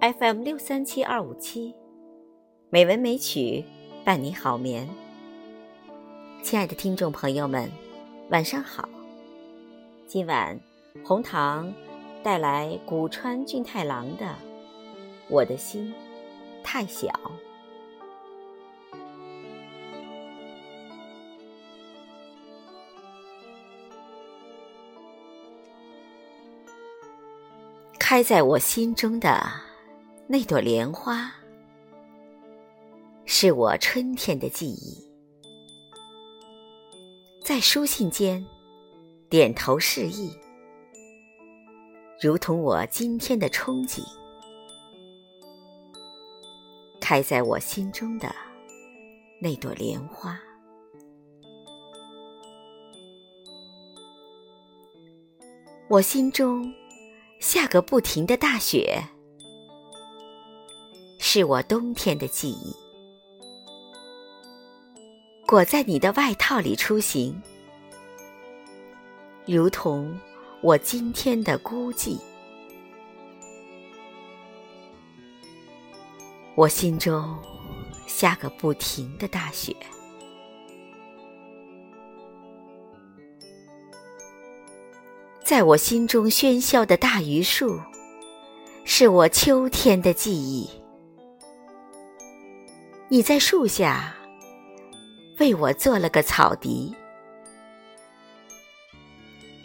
FM 六三七二五七，美文美曲伴你好眠。亲爱的听众朋友们，晚上好。今晚红糖带来古川俊太郎的《我的心太小》。开在我心中的那朵莲花，是我春天的记忆。在书信间点头示意，如同我今天的憧憬。开在我心中的那朵莲花，我心中。下个不停的大雪，是我冬天的记忆。裹在你的外套里出行，如同我今天的孤寂。我心中下个不停的大雪。在我心中喧嚣的大榆树，是我秋天的记忆。你在树下为我做了个草笛，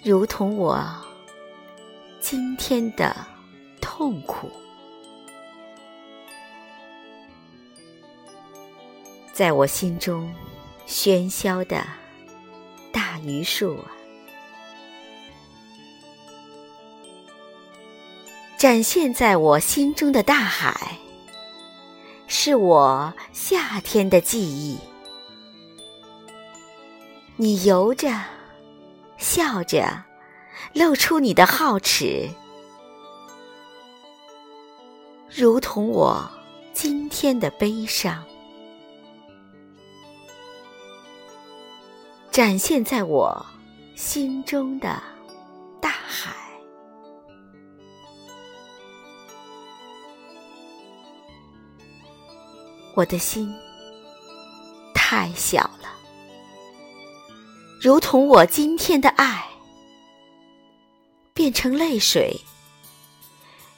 如同我今天的痛苦。在我心中喧嚣的大榆树啊。展现在我心中的大海，是我夏天的记忆。你游着，笑着，露出你的皓齿，如同我今天的悲伤。展现在我心中的我的心太小了，如同我今天的爱变成泪水，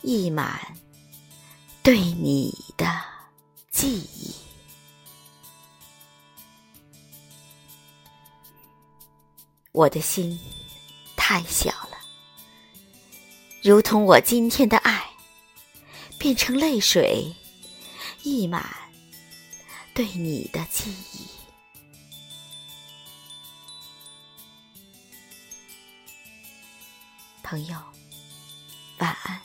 溢满对你的记忆。我的心太小了，如同我今天的爱变成泪水，溢满。对你的记忆，朋友，晚安。